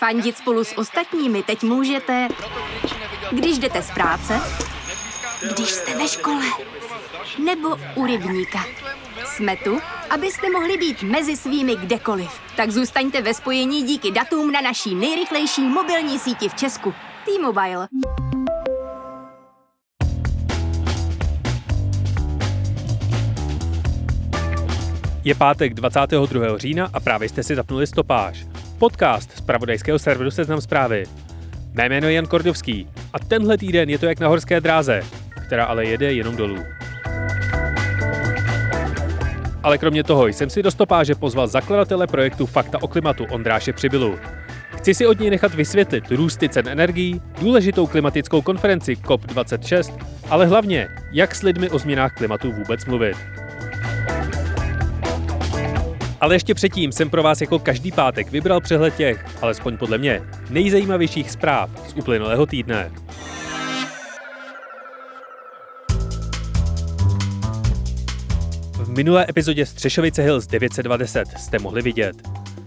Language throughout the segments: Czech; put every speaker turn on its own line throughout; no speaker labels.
Fandit spolu s ostatními teď můžete, když jdete z práce, když jste ve škole, nebo u rybníka. Jsme tu, abyste mohli být mezi svými kdekoliv. Tak zůstaňte ve spojení díky datům na naší nejrychlejší mobilní síti v Česku. T-Mobile.
Je pátek 22. října a právě jste si zapnuli stopáž. Podcast z pravodajského serveru Seznam zprávy. Mé jméno je Jan Kordovský a tenhle týden je to jak na horské dráze, která ale jede jenom dolů. Ale kromě toho jsem si do stopáže pozval zakladatele projektu Fakta o klimatu Ondráše Přibylu. Chci si od něj nechat vysvětlit růsty cen energií, důležitou klimatickou konferenci COP26, ale hlavně, jak s lidmi o změnách klimatu vůbec mluvit. Ale ještě předtím jsem pro vás jako každý pátek vybral přehled těch, alespoň podle mě, nejzajímavějších zpráv z uplynulého týdne. V minulé epizodě Střešovice Hills 920 jste mohli vidět.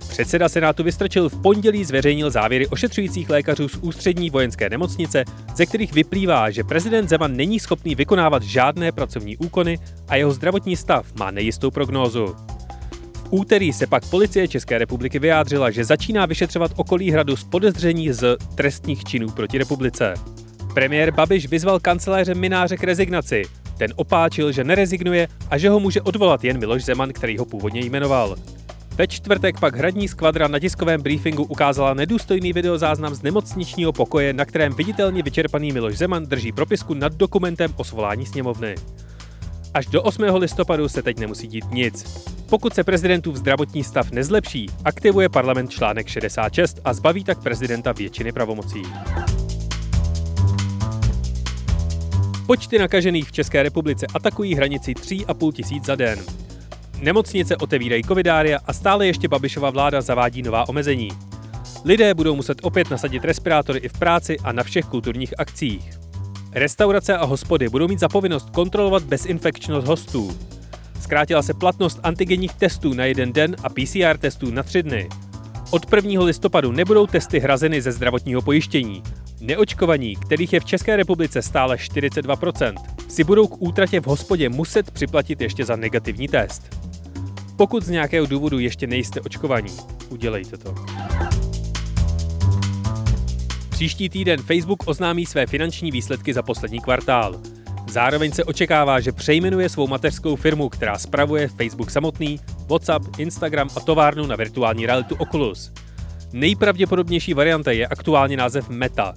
Předseda Senátu Vystrčil v pondělí zveřejnil závěry ošetřujících lékařů z ústřední vojenské nemocnice, ze kterých vyplývá, že prezident Zeman není schopný vykonávat žádné pracovní úkony a jeho zdravotní stav má nejistou prognózu úterý se pak policie České republiky vyjádřila, že začíná vyšetřovat okolí hradu z podezření z trestních činů proti republice. Premiér Babiš vyzval kanceláře Mináře k rezignaci. Ten opáčil, že nerezignuje a že ho může odvolat jen Miloš Zeman, který ho původně jmenoval. Ve čtvrtek pak hradní skvadra na tiskovém briefingu ukázala nedůstojný videozáznam z nemocničního pokoje, na kterém viditelně vyčerpaný Miloš Zeman drží propisku nad dokumentem o svolání sněmovny. Až do 8. listopadu se teď nemusí dít nic. Pokud se prezidentův zdravotní stav nezlepší, aktivuje parlament článek 66 a zbaví tak prezidenta většiny pravomocí. Počty nakažených v České republice atakují hranici 3,5 tisíc za den. Nemocnice otevírají covidária a stále ještě Babišova vláda zavádí nová omezení. Lidé budou muset opět nasadit respirátory i v práci a na všech kulturních akcích. Restaurace a hospody budou mít zapovinnost kontrolovat bezinfekčnost hostů. Zkrátila se platnost antigenních testů na jeden den a PCR testů na tři dny. Od 1. listopadu nebudou testy hrazeny ze zdravotního pojištění. Neočkovaní, kterých je v České republice stále 42%, si budou k útratě v hospodě muset připlatit ještě za negativní test. Pokud z nějakého důvodu ještě nejste očkovaní, udělejte to. Příští týden Facebook oznámí své finanční výsledky za poslední kvartál. Zároveň se očekává, že přejmenuje svou mateřskou firmu, která spravuje Facebook samotný, WhatsApp, Instagram a továrnu na virtuální realitu Oculus. Nejpravděpodobnější varianta je aktuálně název Meta,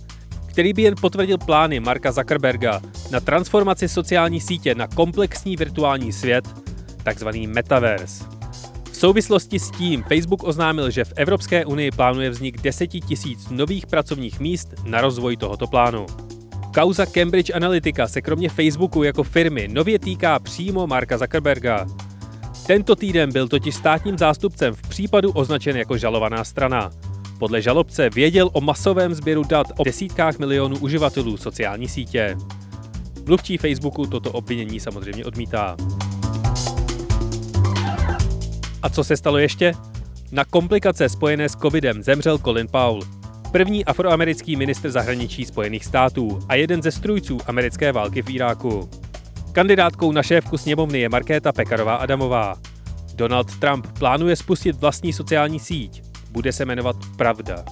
který by jen potvrdil plány Marka Zuckerberga na transformaci sociální sítě na komplexní virtuální svět, takzvaný Metaverse. V souvislosti s tím Facebook oznámil, že v Evropské unii plánuje vznik 10 tisíc nových pracovních míst na rozvoj tohoto plánu. Kauza Cambridge Analytica se kromě Facebooku jako firmy nově týká přímo Marka Zuckerberga. Tento týden byl totiž státním zástupcem v případu označen jako žalovaná strana. Podle žalobce věděl o masovém sběru dat o desítkách milionů uživatelů sociální sítě. Mluvčí Facebooku toto obvinění samozřejmě odmítá. A co se stalo ještě? Na komplikace spojené s covidem zemřel Colin Powell, první afroamerický ministr zahraničí Spojených států a jeden ze strůjců americké války v Iráku. Kandidátkou na šéfku sněmovny je Markéta Pekarová Adamová. Donald Trump plánuje spustit vlastní sociální síť. Bude se jmenovat Pravda.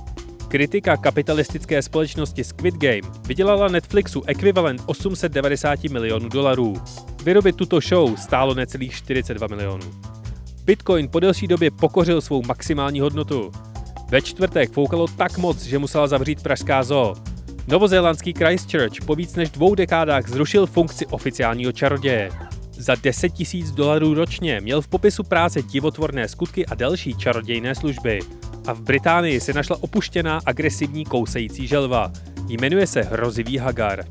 Kritika kapitalistické společnosti Squid Game vydělala Netflixu ekvivalent 890 milionů dolarů. Vyrobit tuto show stálo necelých 42 milionů. Bitcoin po delší době pokořil svou maximální hodnotu. Ve čtvrtek foukalo tak moc, že musela zavřít pražská zoo. Novozélandský Christchurch po víc než dvou dekádách zrušil funkci oficiálního čaroděje. Za 10 tisíc dolarů ročně měl v popisu práce divotvorné skutky a další čarodějné služby. A v Británii se našla opuštěná agresivní kousející želva. Jmenuje se Hrozivý Hagar.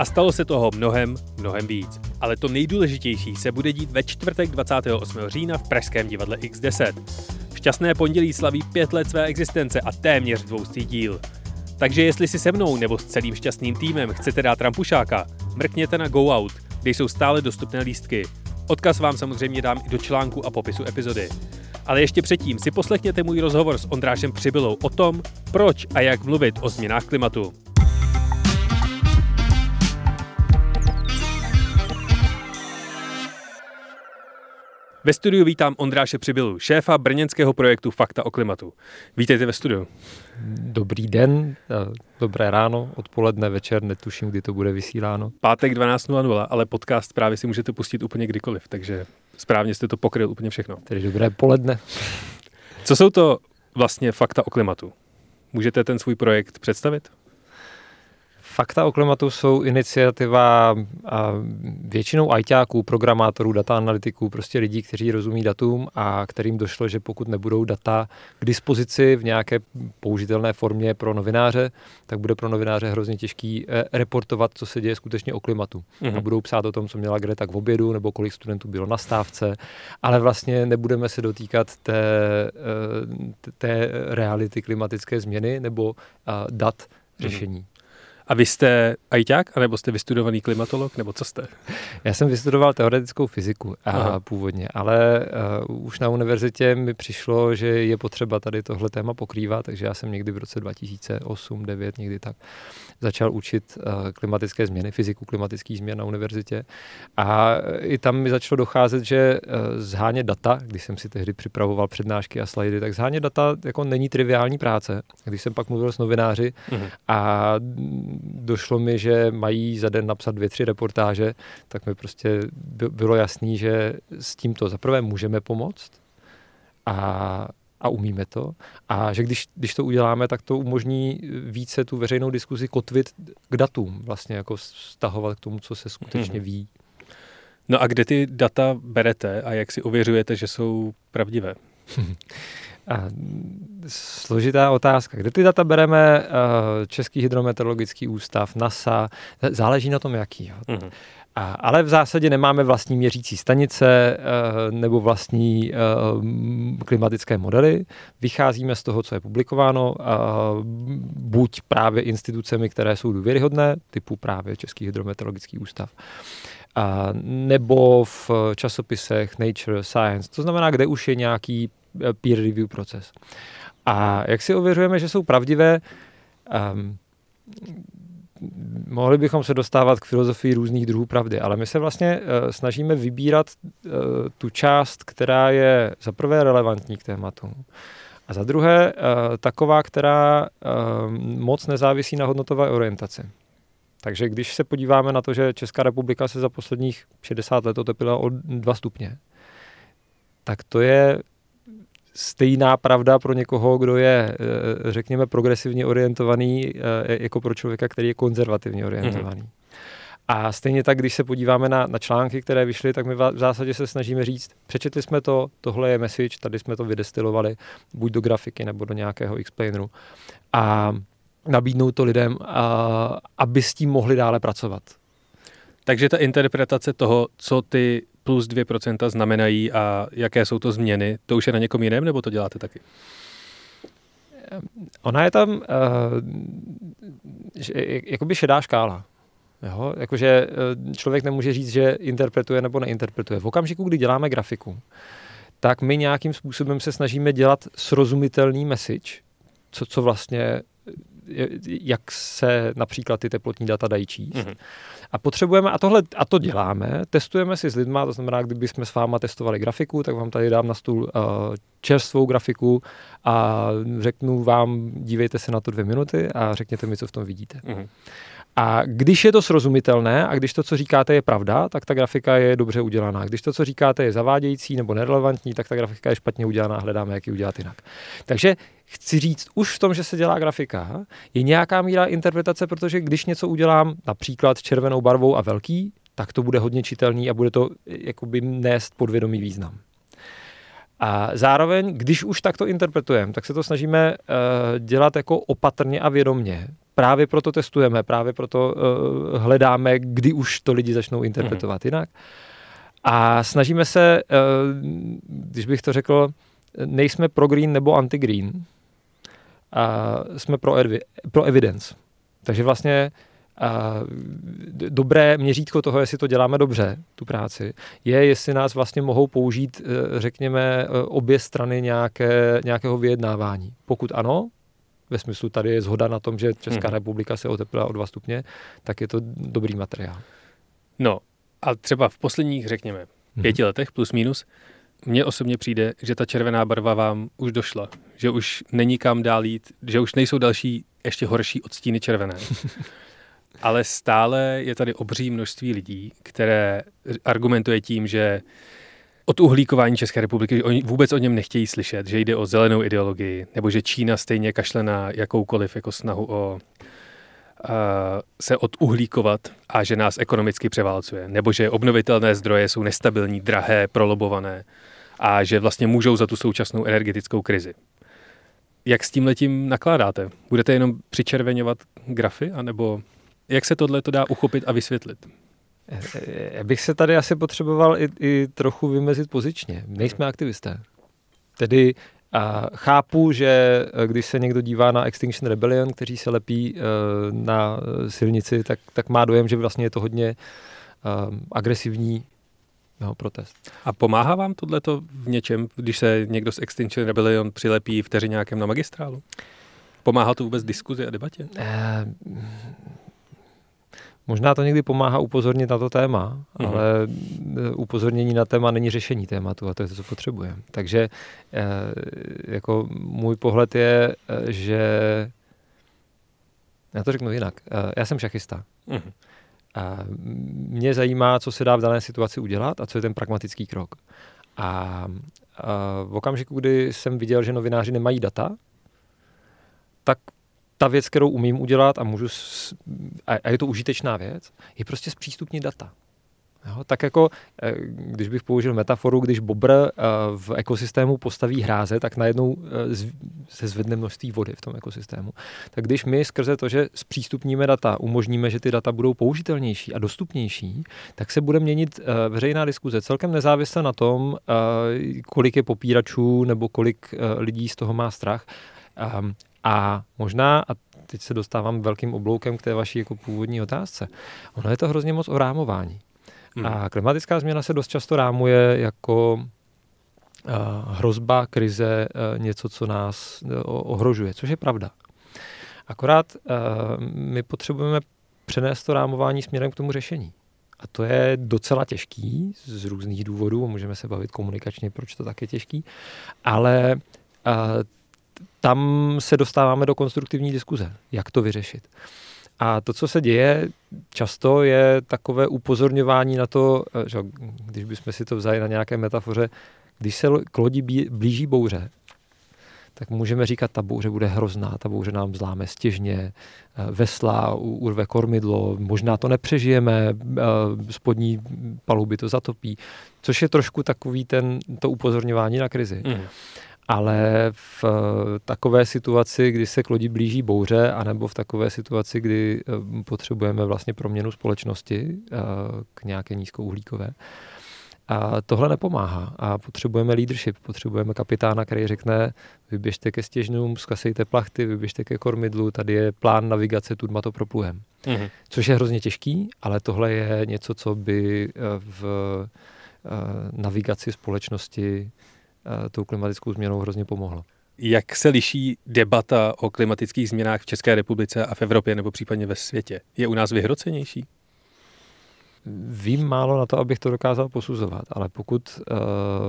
A stalo se toho mnohem, mnohem víc. Ale to nejdůležitější se bude dít ve čtvrtek 28. října v Pražském divadle X10. Šťastné pondělí slaví pět let své existence a téměř dvoustý díl. Takže jestli si se mnou nebo s celým šťastným týmem chcete dát rampušáka, mrkněte na Go Out, kde jsou stále dostupné lístky. Odkaz vám samozřejmě dám i do článku a popisu epizody. Ale ještě předtím si poslechněte můj rozhovor s Ondrášem Přibylou o tom, proč a jak mluvit o změnách klimatu. Ve studiu vítám Ondráše Přibylu, šéfa brněnského projektu Fakta o klimatu. Vítejte ve studiu.
Dobrý den, dobré ráno, odpoledne, večer, netuším, kdy to bude vysíláno.
Pátek 12.00, ale podcast právě si můžete pustit úplně kdykoliv, takže správně jste to pokryl úplně všechno.
Tedy dobré poledne.
Co jsou to vlastně fakta o klimatu? Můžete ten svůj projekt představit?
Fakta o klimatu jsou iniciativa většinou ajťáků, programátorů, data analytiků, prostě lidí, kteří rozumí datům a kterým došlo, že pokud nebudou data k dispozici v nějaké použitelné formě pro novináře, tak bude pro novináře hrozně těžký eh, reportovat, co se děje skutečně o klimatu. Mm-hmm. A budou psát o tom, co měla Greta k obědu, nebo kolik studentů bylo na stávce, ale vlastně nebudeme se dotýkat té, eh, té reality klimatické změny nebo dat mhm. řešení.
A vy jste ajťák, anebo jste vystudovaný klimatolog, nebo co jste?
Já jsem vystudoval teoretickou fyziku a Aha. původně, ale uh, už na univerzitě mi přišlo, že je potřeba tady tohle téma pokrývat, takže já jsem někdy v roce 2008-2009 někdy tak začal učit uh, klimatické změny, fyziku klimatických změn na univerzitě. A i tam mi začalo docházet, že uh, zhánět data, když jsem si tehdy připravoval přednášky a slajdy, tak zhánět data jako není triviální práce. Když jsem pak mluvil s novináři uh-huh. a došlo mi, že mají za den napsat dvě, tři reportáže, tak mi prostě bylo jasný, že s tímto zaprvé můžeme pomoct a, a umíme to. A že když, když to uděláme, tak to umožní více tu veřejnou diskuzi kotvit k datům, vlastně jako stahovat k tomu, co se skutečně hmm. ví.
No a kde ty data berete a jak si ověřujete, že jsou pravdivé?
A složitá otázka. Kde ty data bereme? Český hydrometeorologický ústav, NASA, záleží na tom, jaký. Mm-hmm. A, ale v zásadě nemáme vlastní měřící stanice nebo vlastní klimatické modely. Vycházíme z toho, co je publikováno, buď právě institucemi, které jsou důvěryhodné, typu právě Český hydrometeorologický ústav, a nebo v časopisech Nature, Science, to znamená, kde už je nějaký Eh, peer review proces. A jak si ověřujeme, že jsou pravdivé, um, mohli bychom se dostávat k filozofii různých druhů pravdy, ale my se vlastně uh, snažíme vybírat uh, tu část, která je za prvé relevantní k tématu a za druhé uh, taková, která uh, moc nezávisí na hodnotové orientaci. Takže když se podíváme na to, že Česká republika se za posledních 60 let otepila o 2 stupně, tak to je stejná pravda pro někoho, kdo je, eh, řekněme, progresivně orientovaný, eh, jako pro člověka, který je konzervativně orientovaný. Mm-hmm. A stejně tak, když se podíváme na, na články, které vyšly, tak my v zásadě se snažíme říct, přečetli jsme to, tohle je message, tady jsme to vydestilovali, buď do grafiky nebo do nějakého explaineru. A nabídnout to lidem, a, aby s tím mohli dále pracovat.
Takže ta interpretace toho, co ty plus 2% znamenají a jaké jsou to změny, to už je na někom jiném, nebo to děláte taky?
Ona je tam uh, jakoby šedá škála. Jo? Jakože eh, člověk nemůže říct, že interpretuje nebo neinterpretuje. V okamžiku, kdy děláme grafiku, tak my nějakým způsobem se snažíme dělat srozumitelný message, co, co vlastně jak se například ty teplotní data dají číst. Mm-hmm. A potřebujeme, a tohle, a to děláme, testujeme si s lidma, to znamená, kdyby jsme s váma testovali grafiku, tak vám tady dám na stůl uh, čerstvou grafiku a řeknu vám, dívejte se na to dvě minuty a řekněte mi, co v tom vidíte. Mm-hmm. A když je to srozumitelné a když to, co říkáte, je pravda, tak ta grafika je dobře udělaná. Když to, co říkáte, je zavádějící nebo nerelevantní, tak ta grafika je špatně udělaná a hledáme, jak ji udělat jinak. Takže chci říct, už v tom, že se dělá grafika, je nějaká míra interpretace, protože když něco udělám například červenou barvou a velký, tak to bude hodně čitelný a bude to jakoby nést podvědomý význam. A zároveň, když už takto interpretujeme, tak se to snažíme uh, dělat jako opatrně a vědomně. Právě proto testujeme, právě proto uh, hledáme, kdy už to lidi začnou interpretovat mm-hmm. jinak. A snažíme se, uh, když bych to řekl, nejsme pro green nebo anti-green, a jsme pro, evi- pro evidence. Takže vlastně a dobré měřítko toho, jestli to děláme dobře, tu práci, je, jestli nás vlastně mohou použít, eh, řekněme, eh, obě strany nějaké, nějakého vyjednávání. Pokud ano, ve smyslu tady je zhoda na tom, že Česká hmm. republika se oteplila o dva stupně, tak je to dobrý materiál.
No a třeba v posledních, řekněme, hmm. pěti letech plus minus, mně osobně přijde, že ta červená barva vám už došla, že už není kam dál jít, že už nejsou další ještě horší odstíny červené. Ale stále je tady obří množství lidí, které argumentuje tím, že od uhlíkování České republiky, že oni vůbec o něm nechtějí slyšet, že jde o zelenou ideologii, nebo že Čína stejně kašle na jakoukoliv jako snahu o uh, se oduhlíkovat a že nás ekonomicky převálcuje, nebo že obnovitelné zdroje jsou nestabilní, drahé, prolobované a že vlastně můžou za tu současnou energetickou krizi. Jak s tím letím nakládáte? Budete jenom přičerveňovat grafy, anebo jak se tohle to dá uchopit a vysvětlit?
Já bych se tady asi potřeboval i, i trochu vymezit pozičně. Nejsme aktivisté. Tedy a chápu, že eh, když se někdo dívá na Extinction Rebellion, kteří se lepí uh, na silnici, tak, tak má dojem, že vlastně je to hodně agresivní no, protest.
A pomáhá vám tohleto v něčem, když se někdo z Extinction Rebellion přilepí vteřinákem na magistrálu? Pomáhá to vůbec diskuzi a debatě? Uh,
Možná to někdy pomáhá upozornit na to téma, mm-hmm. ale e, upozornění na téma není řešení tématu a to je to, co potřebujeme. Takže e, jako můj pohled je, e, že já to řeknu jinak. Já jsem šachista. Mm-hmm. A mě zajímá, co se dá v dané situaci udělat a co je ten pragmatický krok. A, a v okamžiku, kdy jsem viděl, že novináři nemají data, tak ta věc, kterou umím udělat a můžu, a je to užitečná věc, je prostě zpřístupnit data. Jo, tak jako, eh, když bych použil metaforu, když bobr eh, v ekosystému postaví hráze, tak najednou eh, se zvedne množství vody v tom ekosystému. Tak když my skrze to, že zpřístupníme data, umožníme, že ty data budou použitelnější a dostupnější, tak se bude měnit veřejná diskuze celkem nezávisle na tom, kolik je popíračů nebo kolik lidí z toho má strach. Ehm, a možná, a teď se dostávám velkým obloukem k té vaší jako původní otázce, ono je to hrozně moc o rámování. Hmm. A klimatická změna se dost často rámuje jako uh, hrozba, krize, uh, něco, co nás uh, ohrožuje, což je pravda. Akorát my potřebujeme přenést to rámování směrem k tomu řešení. A to je docela těžký z různých důvodů, můžeme se bavit komunikačně, proč to tak je těžký, ale tam se dostáváme do konstruktivní diskuze, jak to vyřešit. A to, co se děje často, je takové upozorňování na to, eh, že když bychom si to vzali na nějaké metafoře, když se k lodi blíží bouře, tak můžeme říkat, ta bouře bude hrozná, ta bouře nám zláme stěžně, eh, vesla, urve kormidlo, možná to nepřežijeme, eh, spodní paluby to zatopí, což je trošku takový ten, to upozorňování na krizi. Mm ale v eh, takové situaci, kdy se k lodi blíží bouře, anebo v takové situaci, kdy eh, potřebujeme vlastně proměnu společnosti eh, k nějaké nízkouhlíkové, a tohle nepomáhá a potřebujeme leadership, potřebujeme kapitána, který řekne, vyběžte ke stěžnům, zkasejte plachty, vyběžte ke kormidlu, tady je plán navigace, tudma to propluhem. Mm-hmm. Což je hrozně těžký, ale tohle je něco, co by v navigaci společnosti tou klimatickou změnou hrozně pomohlo.
Jak se liší debata o klimatických změnách v České republice a v Evropě nebo případně ve světě? Je u nás vyhrocenější?
Vím málo na to, abych to dokázal posuzovat, ale pokud uh,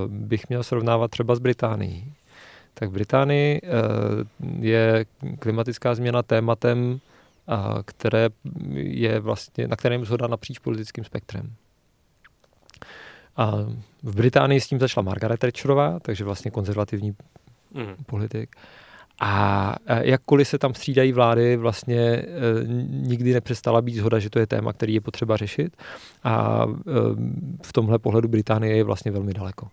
bych měl srovnávat třeba s Británií, tak v Británii uh, je klimatická změna tématem, uh, které je vlastně, na kterém zhoda napříč politickým spektrem. A v Británii s tím začala Margaret Thatcherová, takže vlastně konzervativní mm. politik. A jakkoliv se tam střídají vlády, vlastně e, nikdy nepřestala být zhoda, že to je téma, který je potřeba řešit. A e, v tomhle pohledu Británie je vlastně velmi daleko.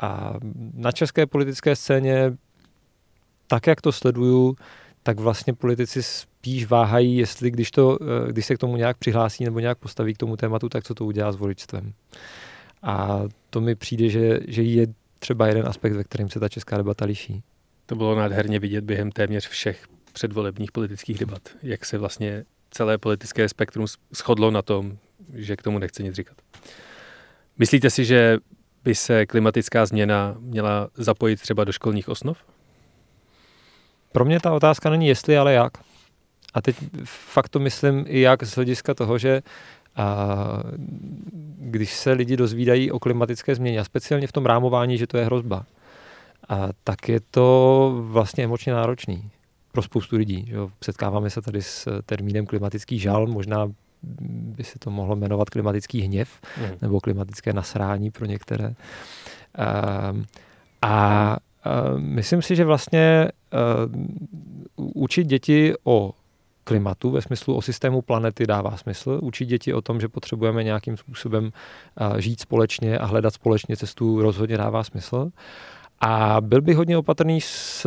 A na české politické scéně, tak jak to sleduju, tak vlastně politici spíš váhají, jestli když, to, e, když se k tomu nějak přihlásí nebo nějak postaví k tomu tématu, tak co to udělá s voličstvem. A to mi přijde, že, že je třeba jeden aspekt, ve kterém se ta česká debata liší.
To bylo nádherně vidět během téměř všech předvolebních politických debat, jak se vlastně celé politické spektrum shodlo na tom, že k tomu nechce nic říkat. Myslíte si, že by se klimatická změna měla zapojit třeba do školních osnov?
Pro mě ta otázka není jestli, ale jak. A teď fakt to myslím i jak z hlediska toho, že a když se lidi dozvídají o klimatické změně, a speciálně v tom rámování, že to je hrozba, a tak je to vlastně emočně náročný pro spoustu lidí. Že Setkáváme se tady s termínem klimatický žal, možná by se to mohlo jmenovat klimatický hněv mm. nebo klimatické nasrání pro některé. A, a myslím si, že vlastně uh, učit děti o klimatu ve smyslu o systému planety dává smysl. Učit děti o tom, že potřebujeme nějakým způsobem žít společně a hledat společně cestu rozhodně dává smysl. A byl bych hodně opatrný s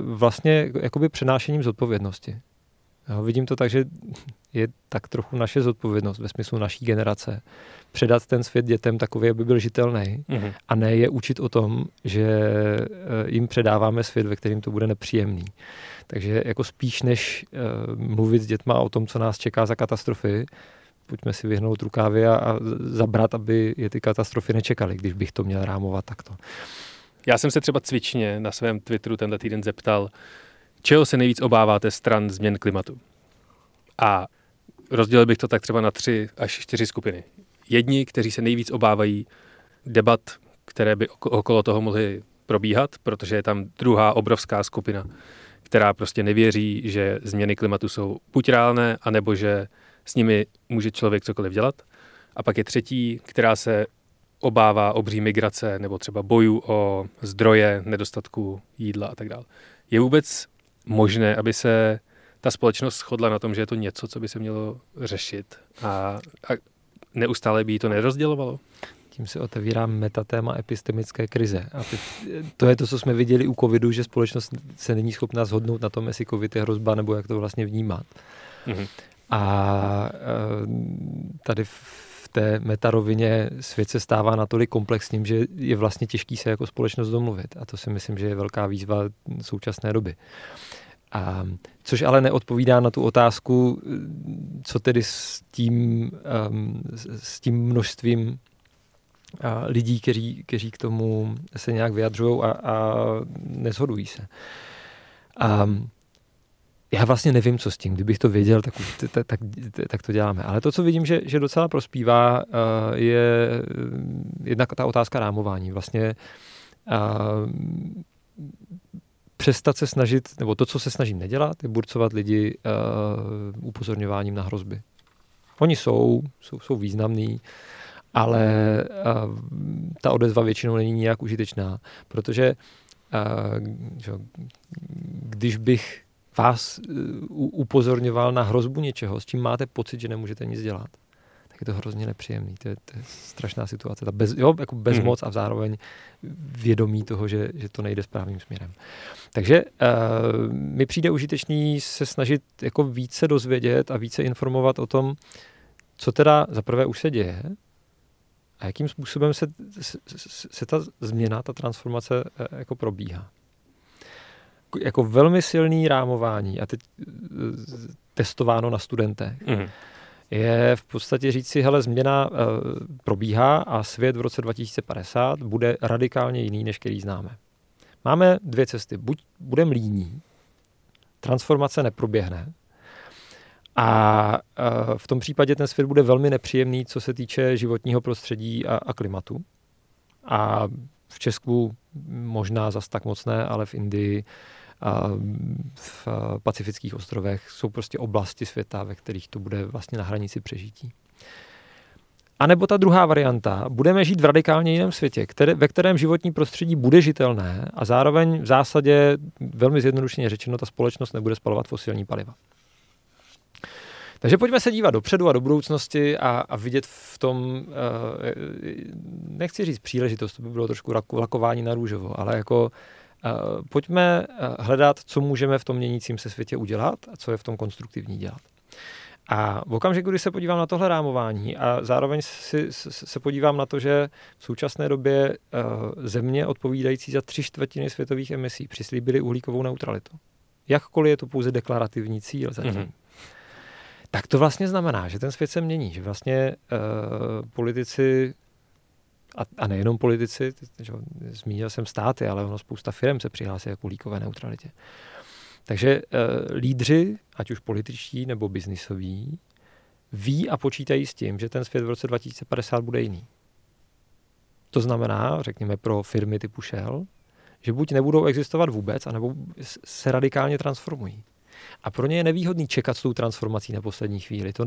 vlastně jakoby přenášením zodpovědnosti. Jo, vidím to tak, že je tak trochu naše zodpovědnost ve smyslu naší generace předat ten svět dětem takový, aby byl žitelný mm-hmm. a ne je učit o tom, že eh, jim předáváme svět, ve kterým to bude nepříjemný. Takže jako spíš než uh, mluvit s dětma o tom, co nás čeká za katastrofy, pojďme si vyhnout rukávy a, a zabrat, aby je ty katastrofy nečekaly, když bych to měl rámovat takto.
Já jsem se třeba cvičně na svém Twitteru tenhle týden zeptal, čeho se nejvíc obáváte stran změn klimatu? A rozdělil bych to tak třeba na tři až čtyři skupiny. Jedni, kteří se nejvíc obávají debat, které by okolo toho mohly probíhat, protože je tam druhá obrovská skupina, která prostě nevěří, že změny klimatu jsou buď reálné, anebo že s nimi může člověk cokoliv dělat. A pak je třetí, která se obává obří migrace nebo třeba bojů o zdroje, nedostatku jídla a tak dále. Je vůbec možné, aby se ta společnost shodla na tom, že je to něco, co by se mělo řešit a, a neustále by jí to nerozdělovalo?
Tím se otevírá metatéma epistemické krize. A to je to, co jsme viděli u covidu, že společnost se není schopná shodnout na tom, jestli covid je hrozba, nebo jak to vlastně vnímat. Mm-hmm. A e, tady v té metarovině svět se stává natolik komplexním, že je vlastně těžký se jako společnost domluvit. A to si myslím, že je velká výzva současné doby. A, což ale neodpovídá na tu otázku, co tedy s tím, um, s tím množstvím lidí, kteří, kteří k tomu se nějak vyjadřují a, a nezhodují se. A já vlastně nevím, co s tím. Kdybych to věděl, tak, tak, tak, tak to děláme. Ale to, co vidím, že, že docela prospívá, je jednak ta otázka rámování. Vlastně přestat se snažit, nebo to, co se snažím nedělat, je burcovat lidi upozorňováním na hrozby. Oni jsou, jsou, jsou významní, ale uh, ta odezva většinou není nijak užitečná, protože uh, když bych vás uh, upozorňoval na hrozbu něčeho, s čím máte pocit, že nemůžete nic dělat, tak je to hrozně nepříjemný. To je, to je strašná situace. Ta bez, jo, jako bezmoc mm. a zároveň vědomí toho, že, že to nejde správným směrem. Takže uh, mi přijde užitečný se snažit jako více dozvědět a více informovat o tom, co teda za prvé už se děje a jakým způsobem se, se, se ta změna, ta transformace uh, jako probíhá. Jako velmi silný rámování a teď uh, testováno na studentech. Mm je v podstatě říct si, hele, změna e, probíhá a svět v roce 2050 bude radikálně jiný, než který známe. Máme dvě cesty. Buď budeme líní, transformace neproběhne, a v tom případě ten svět bude velmi nepříjemný, co se týče životního prostředí a, a klimatu. A v Česku možná zas tak moc ne, ale v Indii a v pacifických ostrovech jsou prostě oblasti světa, ve kterých to bude vlastně na hranici přežití. A nebo ta druhá varianta, budeme žít v radikálně jiném světě, které, ve kterém životní prostředí bude žitelné a zároveň v zásadě, velmi zjednodušeně řečeno, ta společnost nebude spalovat fosilní paliva. Takže pojďme se dívat dopředu a do budoucnosti a, a vidět v tom, eh, nechci říct příležitost, to by bylo trošku lakování na růžovo, ale jako pojďme hledat, co můžeme v tom měnícím se světě udělat a co je v tom konstruktivní dělat. A v okamžiku, kdy se podívám na tohle rámování a zároveň si, se podívám na to, že v současné době země odpovídající za tři čtvrtiny světových emisí přislíbily uhlíkovou neutralitu. Jakkoliv je to pouze deklarativní cíl zatím. Mm-hmm tak to vlastně znamená, že ten svět se mění, že vlastně uh, politici a, a nejenom politici, že, zmínil jsem státy, ale ono spousta firm se přihlásí jako líkové neutralitě. Takže uh, lídři, ať už političtí nebo biznisoví, ví a počítají s tím, že ten svět v roce 2050 bude jiný. To znamená, řekněme pro firmy typu Shell, že buď nebudou existovat vůbec, anebo se radikálně transformují. A pro ně je nevýhodný čekat s tou transformací na poslední chvíli. To,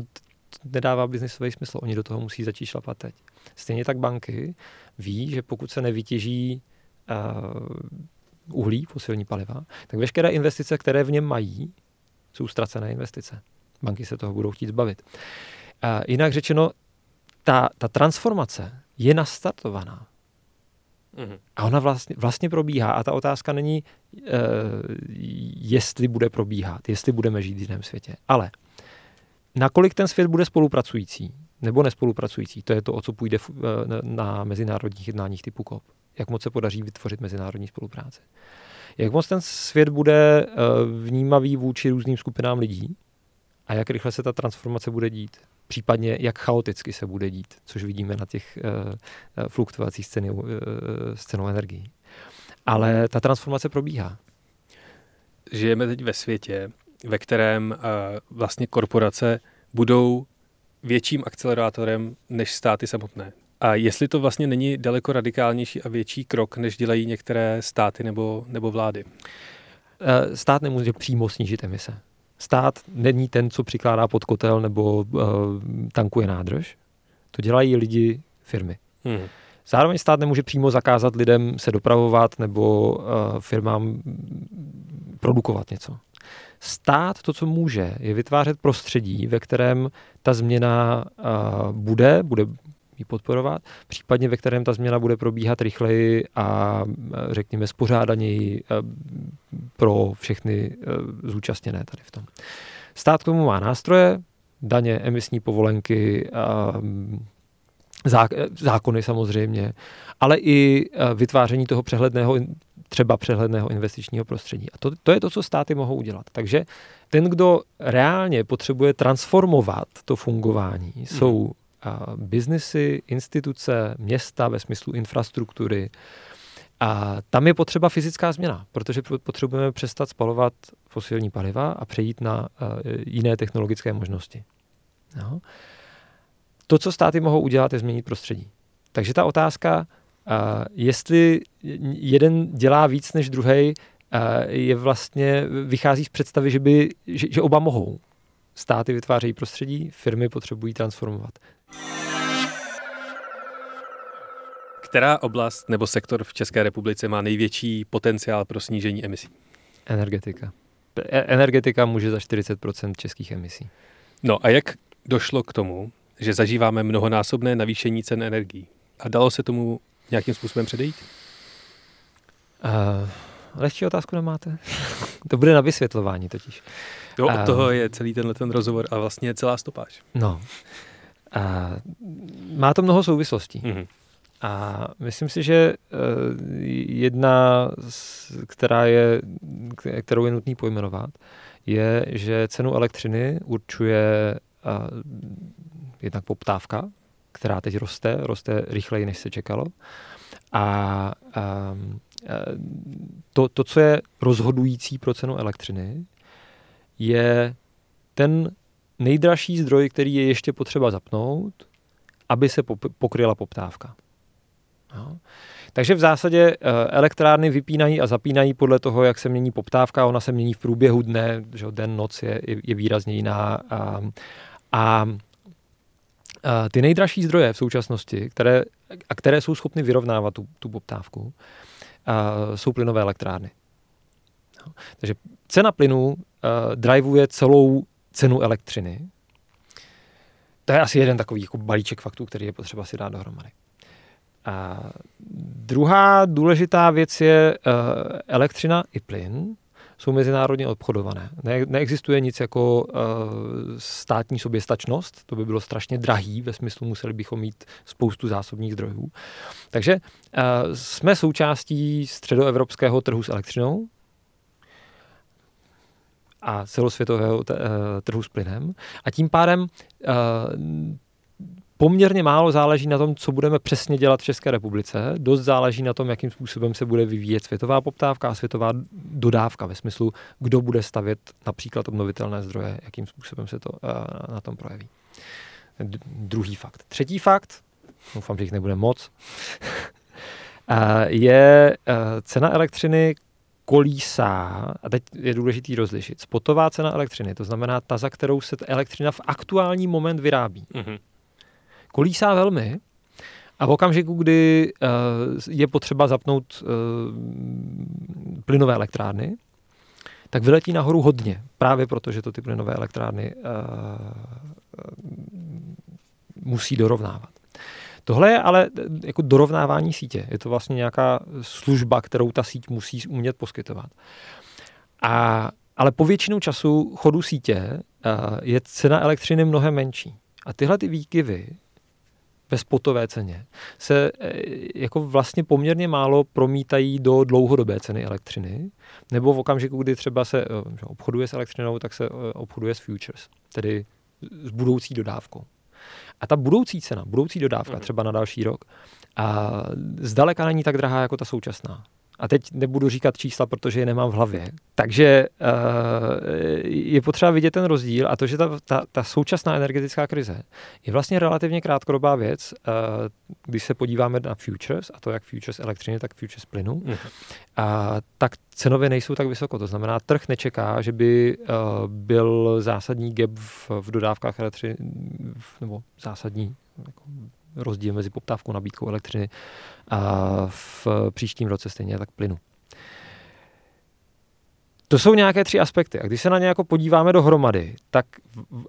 nedává biznisový smysl. Oni do toho musí začít šlapat teď. Stejně tak banky ví, že pokud se nevytěží uh, uhlí, fosilní paliva, tak veškeré investice, které v něm mají, jsou ztracené investice. Banky se toho budou chtít zbavit. Uh, jinak řečeno, ta, ta transformace je nastartovaná. Mm-hmm. A ona vlastně, vlastně probíhá. A ta otázka není, uh, jestli bude probíhat, jestli budeme žít v jiném světě. Ale nakolik ten svět bude spolupracující nebo nespolupracující, to je to, o co půjde eh, na mezinárodních jednáních typu COP. Jak moc se podaří vytvořit mezinárodní spolupráce. Jak moc ten svět bude eh, vnímavý vůči různým skupinám lidí a jak rychle se ta transformace bude dít případně jak chaoticky se bude dít, což vidíme na těch uh, fluktuacích uh, s cenou energií. Ale ta transformace probíhá.
Žijeme teď ve světě, ve kterém uh, vlastně korporace budou větším akcelerátorem než státy samotné. A jestli to vlastně není daleko radikálnější a větší krok, než dělají některé státy nebo, nebo vlády?
Stát nemůže přímo snížit emise stát není ten, co přikládá pod kotel nebo uh, tankuje nádrž. To dělají lidi, firmy. Hmm. Zároveň stát nemůže přímo zakázat lidem se dopravovat nebo uh, firmám produkovat něco. Stát to, co může, je vytvářet prostředí, ve kterém ta změna uh, bude, bude ji podporovat, případně ve kterém ta změna bude probíhat rychleji a řekněme spořádaněji pro všechny zúčastněné tady v tom. Stát k tomu má nástroje, daně, emisní povolenky, zákony samozřejmě, ale i vytváření toho přehledného, třeba přehledného investičního prostředí. A to, to je to, co státy mohou udělat. Takže ten, kdo reálně potřebuje transformovat to fungování, jsou biznesy, instituce, města ve smyslu infrastruktury. A tam je potřeba fyzická změna, protože potřebujeme přestat spalovat fosilní paliva a přejít na jiné technologické možnosti. No. To, co státy mohou udělat, je změnit prostředí. Takže ta otázka, jestli jeden dělá víc než druhý, je vlastně, vychází z představy, že, by, že, že oba mohou. Státy vytvářejí prostředí, firmy potřebují transformovat.
Která oblast nebo sektor v České republice má největší potenciál pro snížení emisí?
Energetika. E- energetika může za 40% českých emisí.
No a jak došlo k tomu, že zažíváme mnohonásobné navýšení cen energií? A dalo se tomu nějakým způsobem předejít?
Uh, lehčí otázku nemáte? to bude na vysvětlování totiž.
To, od uh, toho je celý tenhle ten rozhovor a vlastně celá stopáž.
No. A má to mnoho souvislostí. Mm-hmm. A myslím si, že eh, jedna, která je, kterou je nutný pojmenovat, je, že cenu elektřiny určuje jednak poptávka, která teď roste, roste rychleji, než se čekalo. A, a to, to, co je rozhodující pro cenu elektřiny, je ten nejdražší zdroj, který je ještě potřeba zapnout, aby se pokryla poptávka. No. Takže v zásadě eh, elektrárny vypínají a zapínají podle toho, jak se mění poptávka. Ona se mění v průběhu dne, že den, noc je, je, výrazně jiná. A, a, a ty nejdražší zdroje v současnosti, které, a které jsou schopny vyrovnávat tu, tu poptávku, a, jsou plynové elektrárny. Takže cena plynu drivuje celou cenu elektřiny. To je asi jeden takový jako balíček faktů, který je potřeba si dát dohromady. A druhá důležitá věc je uh, elektřina i plyn jsou mezinárodně obchodované. Ne, neexistuje nic jako uh, státní soběstačnost, to by bylo strašně drahý, ve smyslu museli bychom mít spoustu zásobních zdrojů. Takže uh, jsme součástí středoevropského trhu s elektřinou, a celosvětového t- trhu s plynem. A tím pádem poměrně málo záleží na tom, co budeme přesně dělat v České republice. Dost záleží na tom, jakým způsobem se bude vyvíjet světová poptávka a světová dodávka ve smyslu, kdo bude stavět například obnovitelné zdroje, jakým způsobem se to uh, na tom projeví. Druhý fakt. Třetí fakt, doufám, že jich nebude moc, je cena elektřiny kolísá, a teď je důležitý rozlišit, spotová cena elektřiny, to znamená ta, za kterou se elektřina v aktuální moment vyrábí. Mm-hmm kolísá velmi a v okamžiku, kdy uh, je potřeba zapnout uh, plynové elektrárny, tak vyletí nahoru hodně, právě proto, že to ty plynové elektrárny uh, musí dorovnávat. Tohle je ale jako dorovnávání sítě. Je to vlastně nějaká služba, kterou ta síť musí umět poskytovat. A, ale po většinu času chodu sítě uh, je cena elektřiny mnohem menší. A tyhle ty výkyvy ve spotové ceně se eh, jako vlastně poměrně málo promítají do dlouhodobé ceny elektřiny, nebo v okamžiku, kdy třeba se eh, obchoduje s elektřinou, tak se eh, obchoduje s futures, tedy s budoucí dodávkou. A ta budoucí cena, budoucí dodávka mm. třeba na další rok, a zdaleka není tak drahá jako ta současná. A teď nebudu říkat čísla, protože je nemám v hlavě. Takže uh, je potřeba vidět ten rozdíl a to, že ta, ta, ta současná energetická krize je vlastně relativně krátkodobá věc, uh, když se podíváme na futures, a to jak futures elektřiny, tak futures plynu, mm. a tak cenově nejsou tak vysoko. To znamená, trh nečeká, že by uh, byl zásadní gap v, v dodávkách elektřiny, nebo zásadní jako rozdíl mezi poptávkou a nabídkou elektřiny a v příštím roce stejně tak plynu. To jsou nějaké tři aspekty. A když se na ně jako podíváme dohromady, tak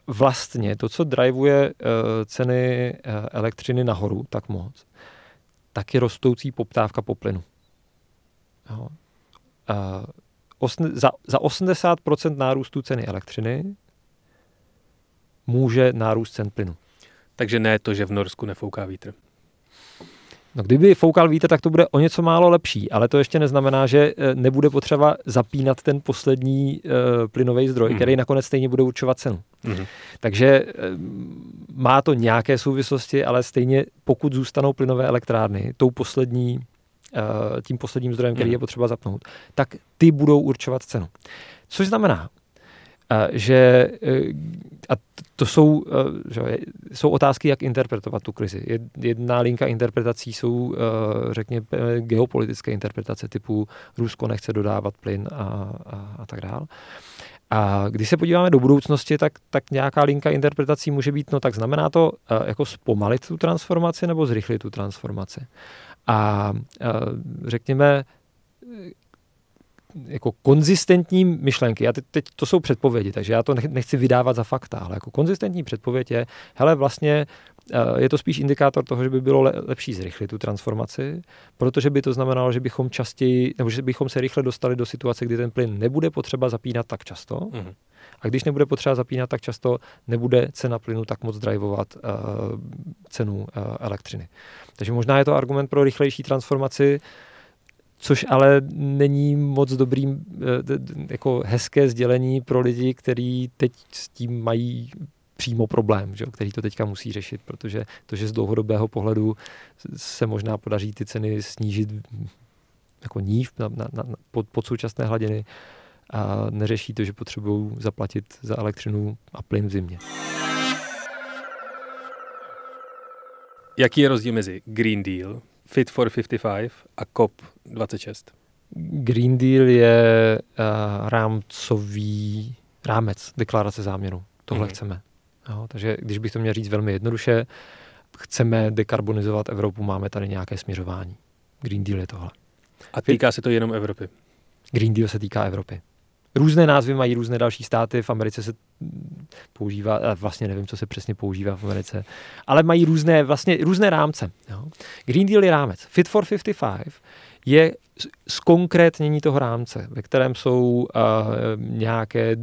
vlastně to, co drivuje uh, ceny uh, elektřiny nahoru tak moc, tak je rostoucí poptávka po plynu. Jo. Uh, osn- za, za 80% nárůstu ceny elektřiny může nárůst cen plynu.
Takže ne to, že v Norsku nefouká vítr.
No, kdyby foukal vítr, tak to bude o něco málo lepší, ale to ještě neznamená, že eh, nebude potřeba zapínat ten poslední uh, plynový zdroj, mm. který nakonec stejně bude určovat cenu. Mm. Takže uh, má to nějaké souvislosti, ale stejně pokud zůstanou plynové elektrárny tou poslední, uh, tím posledním zdrojem, který mm. je potřeba zapnout, tak ty budou určovat cenu. Což znamená, že a to jsou, že, jsou otázky, jak interpretovat tu krizi. Jedna linka interpretací jsou, řekněme, geopolitické interpretace typu Rusko nechce dodávat plyn a, a, a tak dále. A když se podíváme do budoucnosti, tak, tak nějaká linka interpretací může být, no tak znamená to jako zpomalit tu transformaci nebo zrychlit tu transformaci. A řekněme, jako konzistentní myšlenky, já teď, teď to jsou předpovědi, takže já to nechci vydávat za fakta, ale jako konzistentní předpověď je, hele, vlastně eh, je to spíš indikátor toho, že by bylo lepší zrychlit tu transformaci, protože by to znamenalo, že bychom častěji, nebo že bychom se rychle dostali do situace, kdy ten plyn nebude potřeba zapínat tak často. Mm-hmm. A když nebude potřeba zapínat tak často, nebude cena plynu tak moc drivovat uh, cenu uh, elektřiny. Takže možná je to argument pro rychlejší transformaci, což ale není moc dobrý, eh, jako hezké sdělení pro lidi, kteří teď s tím mají přímo problém, že, který to teďka musí řešit, protože to, že z dlouhodobého pohledu se možná podaří ty ceny snížit jako nív na, na, na, pod, pod současné hladiny a neřeší to, že potřebují zaplatit za elektřinu a plyn v zimě.
Jaký je rozdíl mezi Green Deal, Fit for 55 a COP26?
Green Deal je uh, rámcový rámec deklarace záměru. Tohle hmm. chceme. Jo, takže když bych to měl říct velmi jednoduše, chceme dekarbonizovat Evropu, máme tady nějaké směřování. Green Deal je tohle.
A týká se to jenom Evropy?
Green Deal se týká Evropy. Různé názvy mají různé další státy, v Americe se používá, vlastně nevím, co se přesně používá v Americe, ale mají různé, vlastně různé rámce. Jo. Green Deal je rámec. Fit for 55 je zkonkrétnění toho rámce, ve kterém jsou uh, nějaké,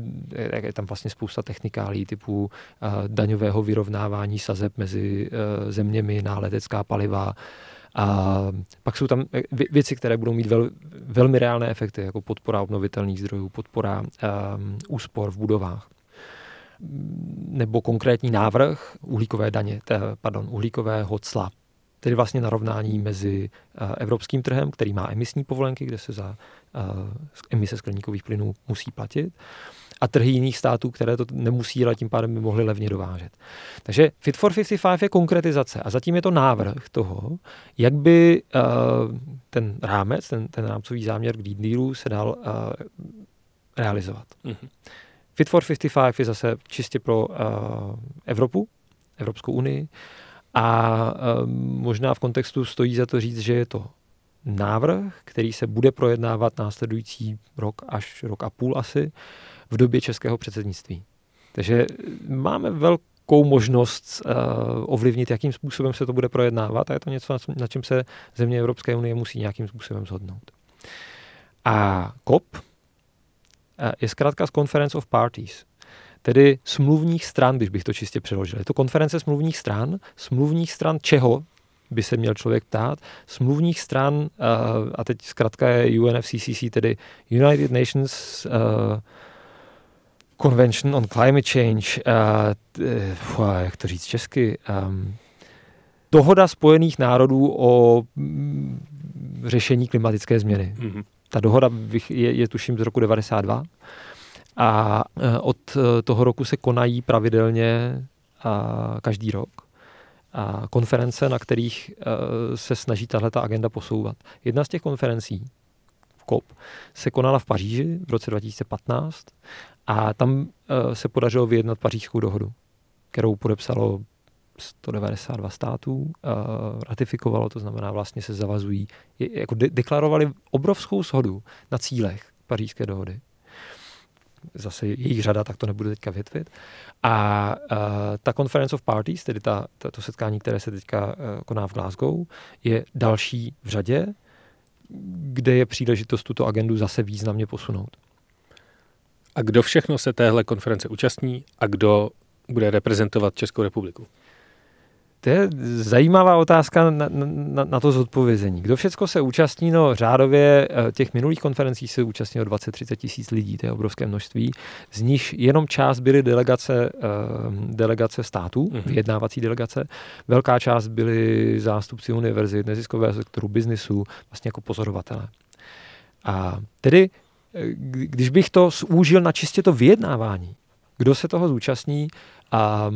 je tam vlastně spousta technikálí typu uh, daňového vyrovnávání sazeb mezi uh, zeměmi na letecká paliva, A pak jsou tam věci, které budou mít vel, velmi reálné efekty, jako podpora obnovitelných zdrojů, podpora um, úspor v budovách. Nebo konkrétní návrh uhlíkové daně, pardon, uhlíkového cla, tedy vlastně narovnání mezi uh, evropským trhem, který má emisní povolenky, kde se za uh, emise skleníkových plynů musí platit, a trhy jiných států, které to nemusí, ale tím pádem by mohly levně dovážet. Takže Fit for 55 je konkretizace a zatím je to návrh toho, jak by uh, ten rámec, ten, ten rámcový záměr Green Dealu se dal uh, realizovat. Mm-hmm. Fit for 55 je zase čistě pro uh, Evropu, Evropskou unii a uh, možná v kontextu stojí za to říct, že je to návrh, který se bude projednávat následující rok až rok a půl asi v době českého předsednictví. Takže máme velkou možnost uh, ovlivnit, jakým způsobem se to bude projednávat a je to něco, na čem se země Evropské unie musí nějakým způsobem zhodnout. A COP je zkrátka z Conference of Parties, tedy smluvních stran, když bych to čistě přeložil. Je to konference smluvních stran, smluvních stran čeho by se měl člověk ptát, smluvních stran, a teď zkrátka je UNFCCC, tedy United Nations Convention on Climate Change, uh, jak to říct česky, um, dohoda Spojených národů o mm, řešení klimatické změny. Mm-hmm. Ta dohoda je, je tuším z roku 92 a e, od toho roku se konají pravidelně a každý rok a konference, na kterých e, se snaží tahle ta agenda posouvat. Jedna z těch konferencí, COP, se konala v Paříži v roce 2015 a tam se podařilo vyjednat pařížskou dohodu, kterou podepsalo 192 států ratifikovalo, to znamená vlastně se zavazují, jako de- deklarovali obrovskou shodu na cílech pařížské dohody. Zase jejich řada, tak to nebudu teďka větvit. A, a ta Conference of Parties, tedy ta, ta, to setkání, které se teďka uh, koná v Glasgow, je další v řadě, kde je příležitost tuto agendu zase významně posunout.
A kdo všechno se téhle konference účastní a kdo bude reprezentovat Českou republiku?
To je zajímavá otázka na, na, na to zodpovězení. Kdo všechno se účastní? No řádově eh, těch minulých konferencí se účastnilo 20-30 tisíc lidí, to je obrovské množství. Z nich jenom část byly delegace, eh, delegace států, mm-hmm. vyjednávací delegace. Velká část byly zástupci univerzit, neziskového sektoru, biznisu, vlastně jako pozorovatele. A tedy, když bych to zúžil na čistě to vyjednávání, kdo se toho zúčastní, a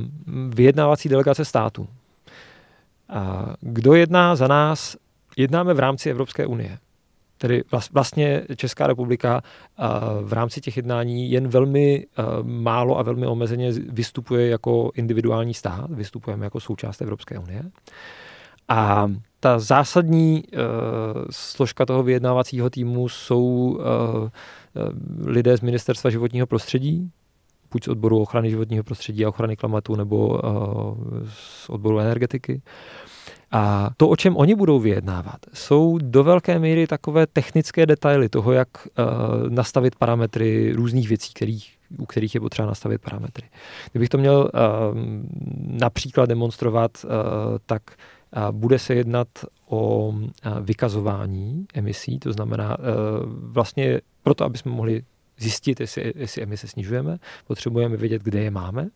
vyjednávací delegace států. A kdo jedná za nás? Jednáme v rámci Evropské unie. Tedy vlastně Česká republika v rámci těch jednání jen velmi málo a velmi omezeně vystupuje jako individuální stát, vystupujeme jako součást Evropské unie. A ta zásadní uh, složka toho vyjednávacího týmu jsou uh, lidé z Ministerstva životního prostředí, buď z odboru ochrany životního prostředí a ochrany klimatu, nebo uh, z odboru energetiky. A to, o čem oni budou vyjednávat, jsou do velké míry takové technické detaily toho, jak uh, nastavit parametry různých věcí, kterých, u kterých je potřeba nastavit parametry. Kdybych to měl uh, například demonstrovat, uh, tak bude se jednat o vykazování emisí, to znamená uh, vlastně proto, aby jsme mohli zjistit, jestli, jestli emise snižujeme, potřebujeme vědět, kde je máme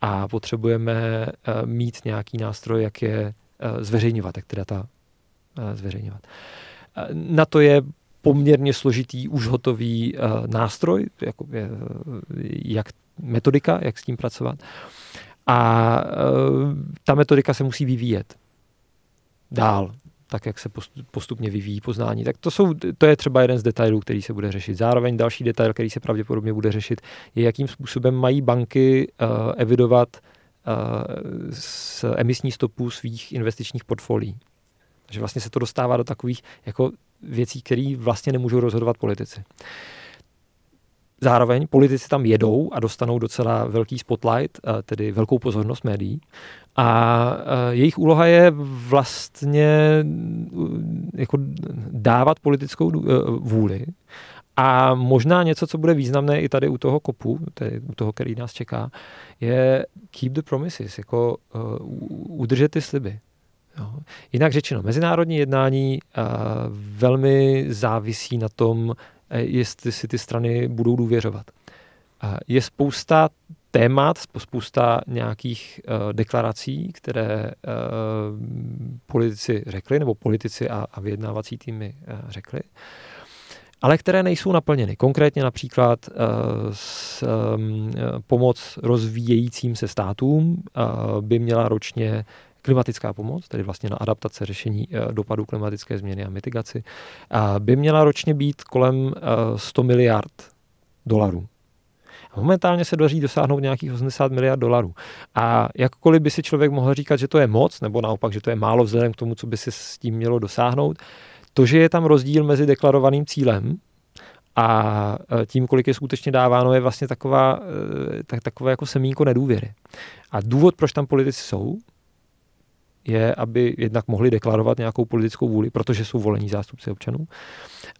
a potřebujeme uh, mít nějaký nástroj, jak je uh, zveřejňovat, jak ty data uh, zveřejňovat. Na to je poměrně složitý, už hotový nástroj, jako je, jak metodika, jak s tím pracovat. A ta metodika se musí vyvíjet dál tak jak se postupně vyvíjí poznání. Tak to, jsou, to je třeba jeden z detailů, který se bude řešit. Zároveň další detail, který se pravděpodobně bude řešit, je, jakým způsobem mají banky uh, evidovat uh, z emisní stopu svých investičních portfolií. Takže vlastně se to dostává do takových jako věcí, které vlastně nemůžou rozhodovat politici. Zároveň politici tam jedou a dostanou docela velký spotlight, eh, tedy velkou pozornost médií. A eh, jejich úloha je vlastně jako dávat politickou vůli a možná něco, co bude významné i tady u toho kopu, tedy u toho, který nás čeká, je keep the promises, jako uh, udržet ty sliby. Jo. Jinak řečeno, mezinárodní jednání velmi závisí na tom, jestli si ty strany budou důvěřovat. Je spousta témat, spousta nějakých uh, deklarací, které uh, politici řekli, nebo politici a, a vyjednávací týmy uh, řekli, ale které nejsou naplněny. Konkrétně například s, um, pomoc rozvíjejícím se státům by měla ročně klimatická pomoc, tedy vlastně na adaptace řešení dopadů klimatické změny a mitigaci, by měla ročně být kolem uh, 100 miliard dolarů. Momentálně se daří dosáhnout nějakých 80 miliard dolarů. A jakkoliv by si člověk mohl říkat, že to je moc, nebo naopak, že to je málo vzhledem k tomu, co by se s tím mělo dosáhnout, to, že je tam rozdíl mezi deklarovaným cílem a e, tím, kolik je skutečně dáváno, je vlastně taková, e, tak, takové jako semínko nedůvěry. A důvod, proč tam politici jsou, je, aby jednak mohli deklarovat nějakou politickou vůli, protože jsou volení zástupci občanů,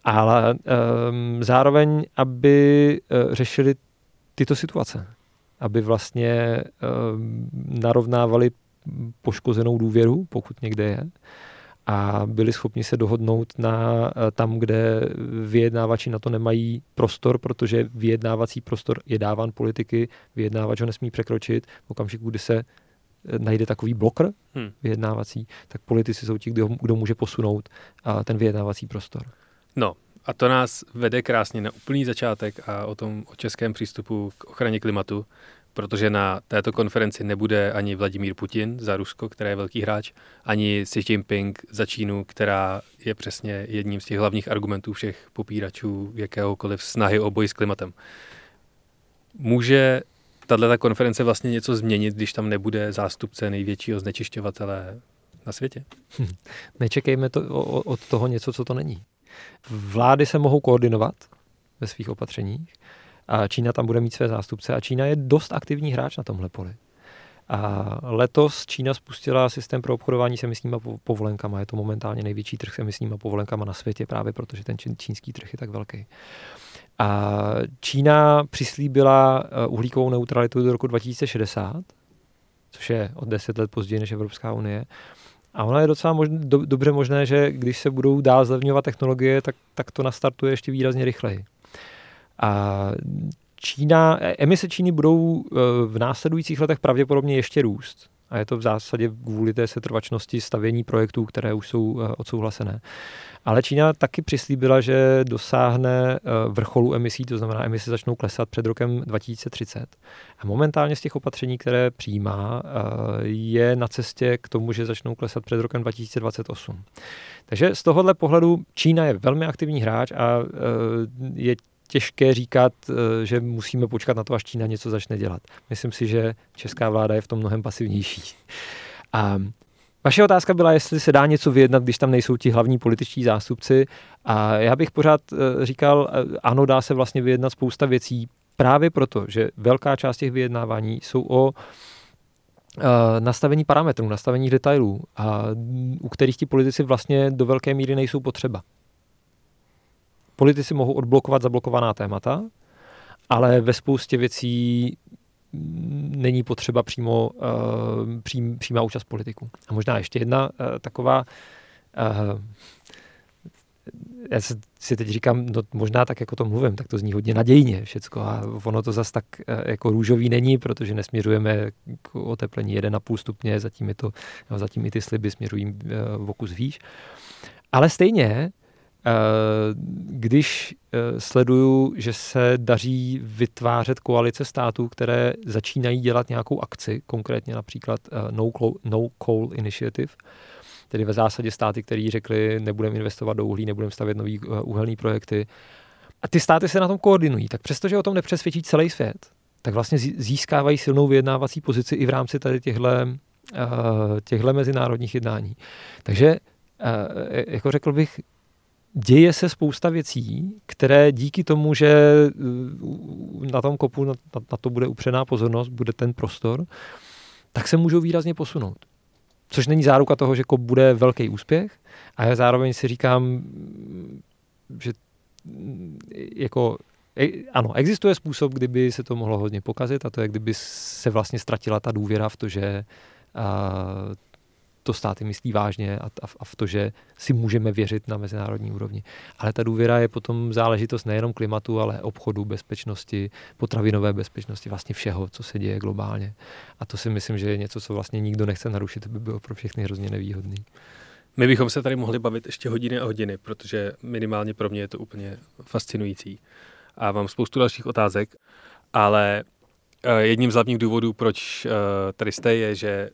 ale um, zároveň, aby uh, řešili tyto situace, aby vlastně um, narovnávali poškozenou důvěru, pokud někde je, a byli schopni se dohodnout na eh, tam, kde vyjednávači na to nemají prostor, protože vyjednávací prostor je dáván politiky, vyjednávač ho nesmí překročit. V okamžiku, kdy se eh, najde takový blokr hmm. vyjednávací, tak politici jsou ti, kdo, kdo může posunout a ten vyjednávací prostor.
No, a to nás vede krásně na úplný začátek a o tom o českém přístupu k ochraně klimatu protože na této konferenci nebude ani Vladimír Putin za Rusko, který je velký hráč, ani Xi Jinping za Čínu, která je přesně jedním z těch hlavních argumentů všech popíračů jakéhokoliv snahy o boj s klimatem. Může tato konference vlastně něco změnit, když tam nebude zástupce největšího znečišťovatele na světě?
Hm. Nečekejme to, od toho něco, co to není. Vlády se mohou koordinovat ve svých opatřeních, a Čína tam bude mít své zástupce a Čína je dost aktivní hráč na tomhle poli. A letos Čína spustila systém pro obchodování s emisníma povolenkama. Je to momentálně největší trh s emisníma povolenkama na světě, právě protože ten čínský trh je tak velký. A Čína přislíbila eh, uhlíkovou neutralitu do roku 2060, což je o 10 let později než Evropská unie. A ono je docela možné, do, dobře možné, že když se budou dál zlevňovat technologie, tak, tak to nastartuje ještě výrazně rychleji. A Čína, emise Číny budou eh, v následujících letech pravděpodobně ještě růst. A je to v zásadě kvůli té setrvačnosti stavění projektů, které už jsou eh, odsouhlasené. Ale Čína taky přislíbila, že dosáhne eh, vrcholu emisí, to znamená, emise začnou klesat před rokem 2030. A momentálně z těch opatření, které přijímá, je na cestě k tomu, že začnou klesat před rokem 2028. Takže z tohohle pohledu Čína je velmi aktivní hráč a je těžké říkat, eh, že musíme počkat na to, až Čína něco začne dělat. Myslím si, že česká vláda je v tom mnohem pasivnější. A vaše otázka byla, jestli se dá něco vyjednat, když tam nejsou ti hlavní političtí zástupci. A já bych pořád eh, říkal, eh, ano, dá se vlastně vyjednat spousta věcí, právě proto, že velká část těch vyjednávání jsou o nastavení parametrů, nastavení detailů, a u kterých ti politici vlastně do velké míry nejsou potřeba. Politici mohou odblokovat zablokovaná témata, ale ve spoustě věcí není potřeba přímo uh, přím, přímá účast politiků. A možná ještě jedna uh, taková uh, já si teď říkám, no možná tak, jako to mluvím, tak to zní hodně nadějně všecko a ono to zas tak jako růžový není, protože nesměřujeme k oteplení 1,5 stupně, zatím, je to, no, zatím i ty sliby směřují v okus výš. Ale stejně když eh, sleduju, že se daří vytvářet koalice států, které začínají dělat nějakou akci, konkrétně například eh, No, no Coal Initiative, tedy ve zásadě státy, které řekli, nebudeme investovat do uhlí, nebudeme stavět nový uhelný projekty. A ty státy se na tom koordinují. Tak přestože o tom nepřesvědčí celý svět, tak vlastně získávají silnou vyjednávací pozici i v rámci tady těchto, těchto mezinárodních jednání. Takže jako řekl bych, děje se spousta věcí, které díky tomu, že uh, na tom kopu na, na to bude upřená pozornost, bude ten prostor, tak se můžou výrazně posunout. Což není záruka toho, že kop bude velký úspěch, a já zároveň si říkám, že mm, jako e, ano, existuje způsob, kdyby se to mohlo hodně pokazit a to je, kdyby se vlastně ztratila ta důvěra v to, že a, to státy myslí vážně a, a, a v to, že si můžeme věřit na mezinárodní úrovni. Ale ta důvěra je potom záležitost nejenom klimatu, ale obchodu, bezpečnosti, potravinové bezpečnosti, vlastně všeho, co se děje globálně. A to si myslím, že je něco, co vlastně nikdo nechce narušit, by bylo pro všechny hrozně nevýhodný.
My bychom se tady mohli bavit ještě hodiny a hodiny, protože minimálně pro mě je to úplně fascinující. A mám spoustu dalších otázek, ale jedním z hlavních důvodů, proč eh, tady jste, je, že eh,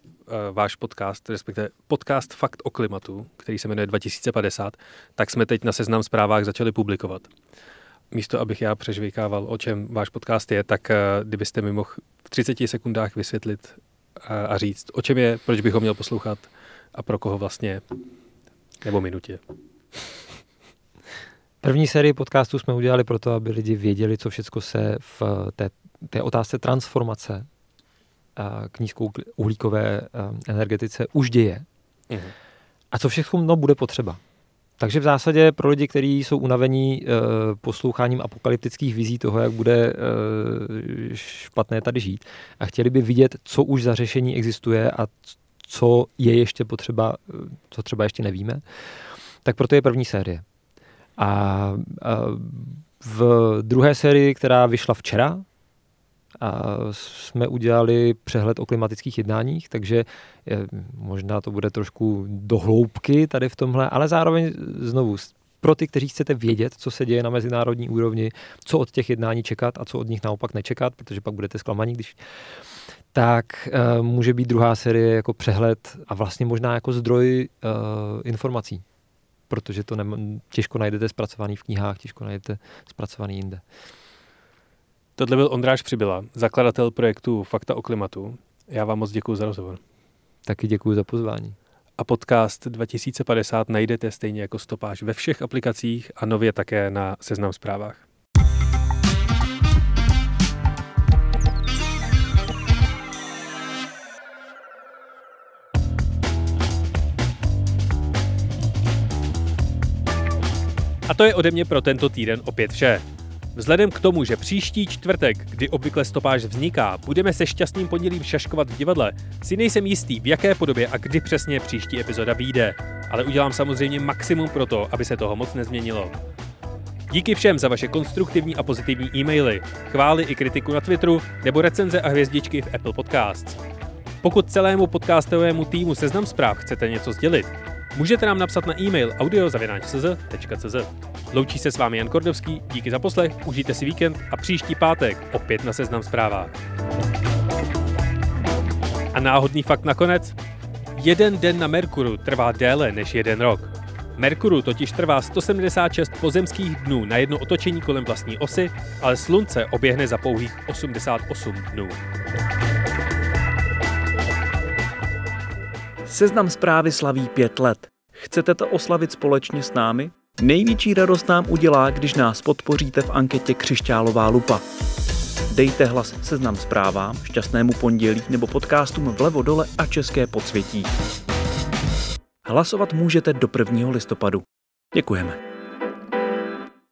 váš podcast, respektive podcast Fakt o klimatu, který se jmenuje 2050, tak jsme teď na seznam zprávách začali publikovat. Místo, abych já přežvýkával, o čem váš podcast je, tak kdybyste mi mohl v 30 sekundách vysvětlit a říct, o čem je, proč bych ho měl poslouchat, a pro koho vlastně, nebo minutě.
První sérii podcastů jsme udělali proto, aby lidi věděli, co všechno se v té, té otázce transformace k nízkouhlíkové energetice už děje. Mhm. A co všechno no, bude potřeba. Takže v zásadě pro lidi, kteří jsou unavení e, posloucháním apokalyptických vizí toho, jak bude e, špatné tady žít a chtěli by vidět, co už za řešení existuje a co je ještě potřeba, co třeba ještě nevíme, tak proto je první série. A, a v druhé sérii, která vyšla včera, a jsme udělali přehled o klimatických jednáních, takže je, možná to bude trošku dohloubky tady v tomhle, ale zároveň znovu pro ty, kteří chcete vědět, co se děje na mezinárodní úrovni, co od těch jednání čekat a co od nich naopak nečekat, protože pak budete zklamaní, když tak uh, může být druhá série jako přehled a vlastně možná jako zdroj uh, informací. Protože to nem, těžko najdete zpracovaný v knihách, těžko najdete zpracovaný jinde.
Tohle byl Ondráš Přibyla, zakladatel projektu Fakta o klimatu. Já vám moc děkuji za rozhovor.
Taky děkuji za pozvání.
A podcast 2050 najdete stejně jako stopáž ve všech aplikacích a nově také na Seznam zprávách. A to je ode mě pro tento týden opět vše. Vzhledem k tomu, že příští čtvrtek, kdy obvykle stopáž vzniká, budeme se šťastným pondělím šaškovat v divadle, si nejsem jistý, v jaké podobě a kdy přesně příští epizoda vyjde, ale udělám samozřejmě maximum pro to, aby se toho moc nezměnilo. Díky všem za vaše konstruktivní a pozitivní e-maily, chvály i kritiku na Twitteru nebo recenze a hvězdičky v Apple Podcasts. Pokud celému podcastovému týmu Seznam zpráv chcete něco sdělit, Můžete nám napsat na e-mail audiozavináčcz.cz. Loučí se s vámi Jan Kordovský, díky za poslech, užijte si víkend a příští pátek opět na seznam zprávách. A náhodný fakt nakonec? Jeden den na Merkuru trvá déle než jeden rok. Merkuru totiž trvá 176 pozemských dnů na jedno otočení kolem vlastní osy, ale Slunce oběhne za pouhých 88 dnů.
Seznam zprávy slaví pět let. Chcete to oslavit společně s námi? Největší radost nám udělá, když nás podpoříte v anketě Křišťálová lupa. Dejte hlas seznam zprávám, šťastnému pondělí nebo podcastům vlevo dole a české podsvětí. Hlasovat můžete do 1. listopadu. Děkujeme.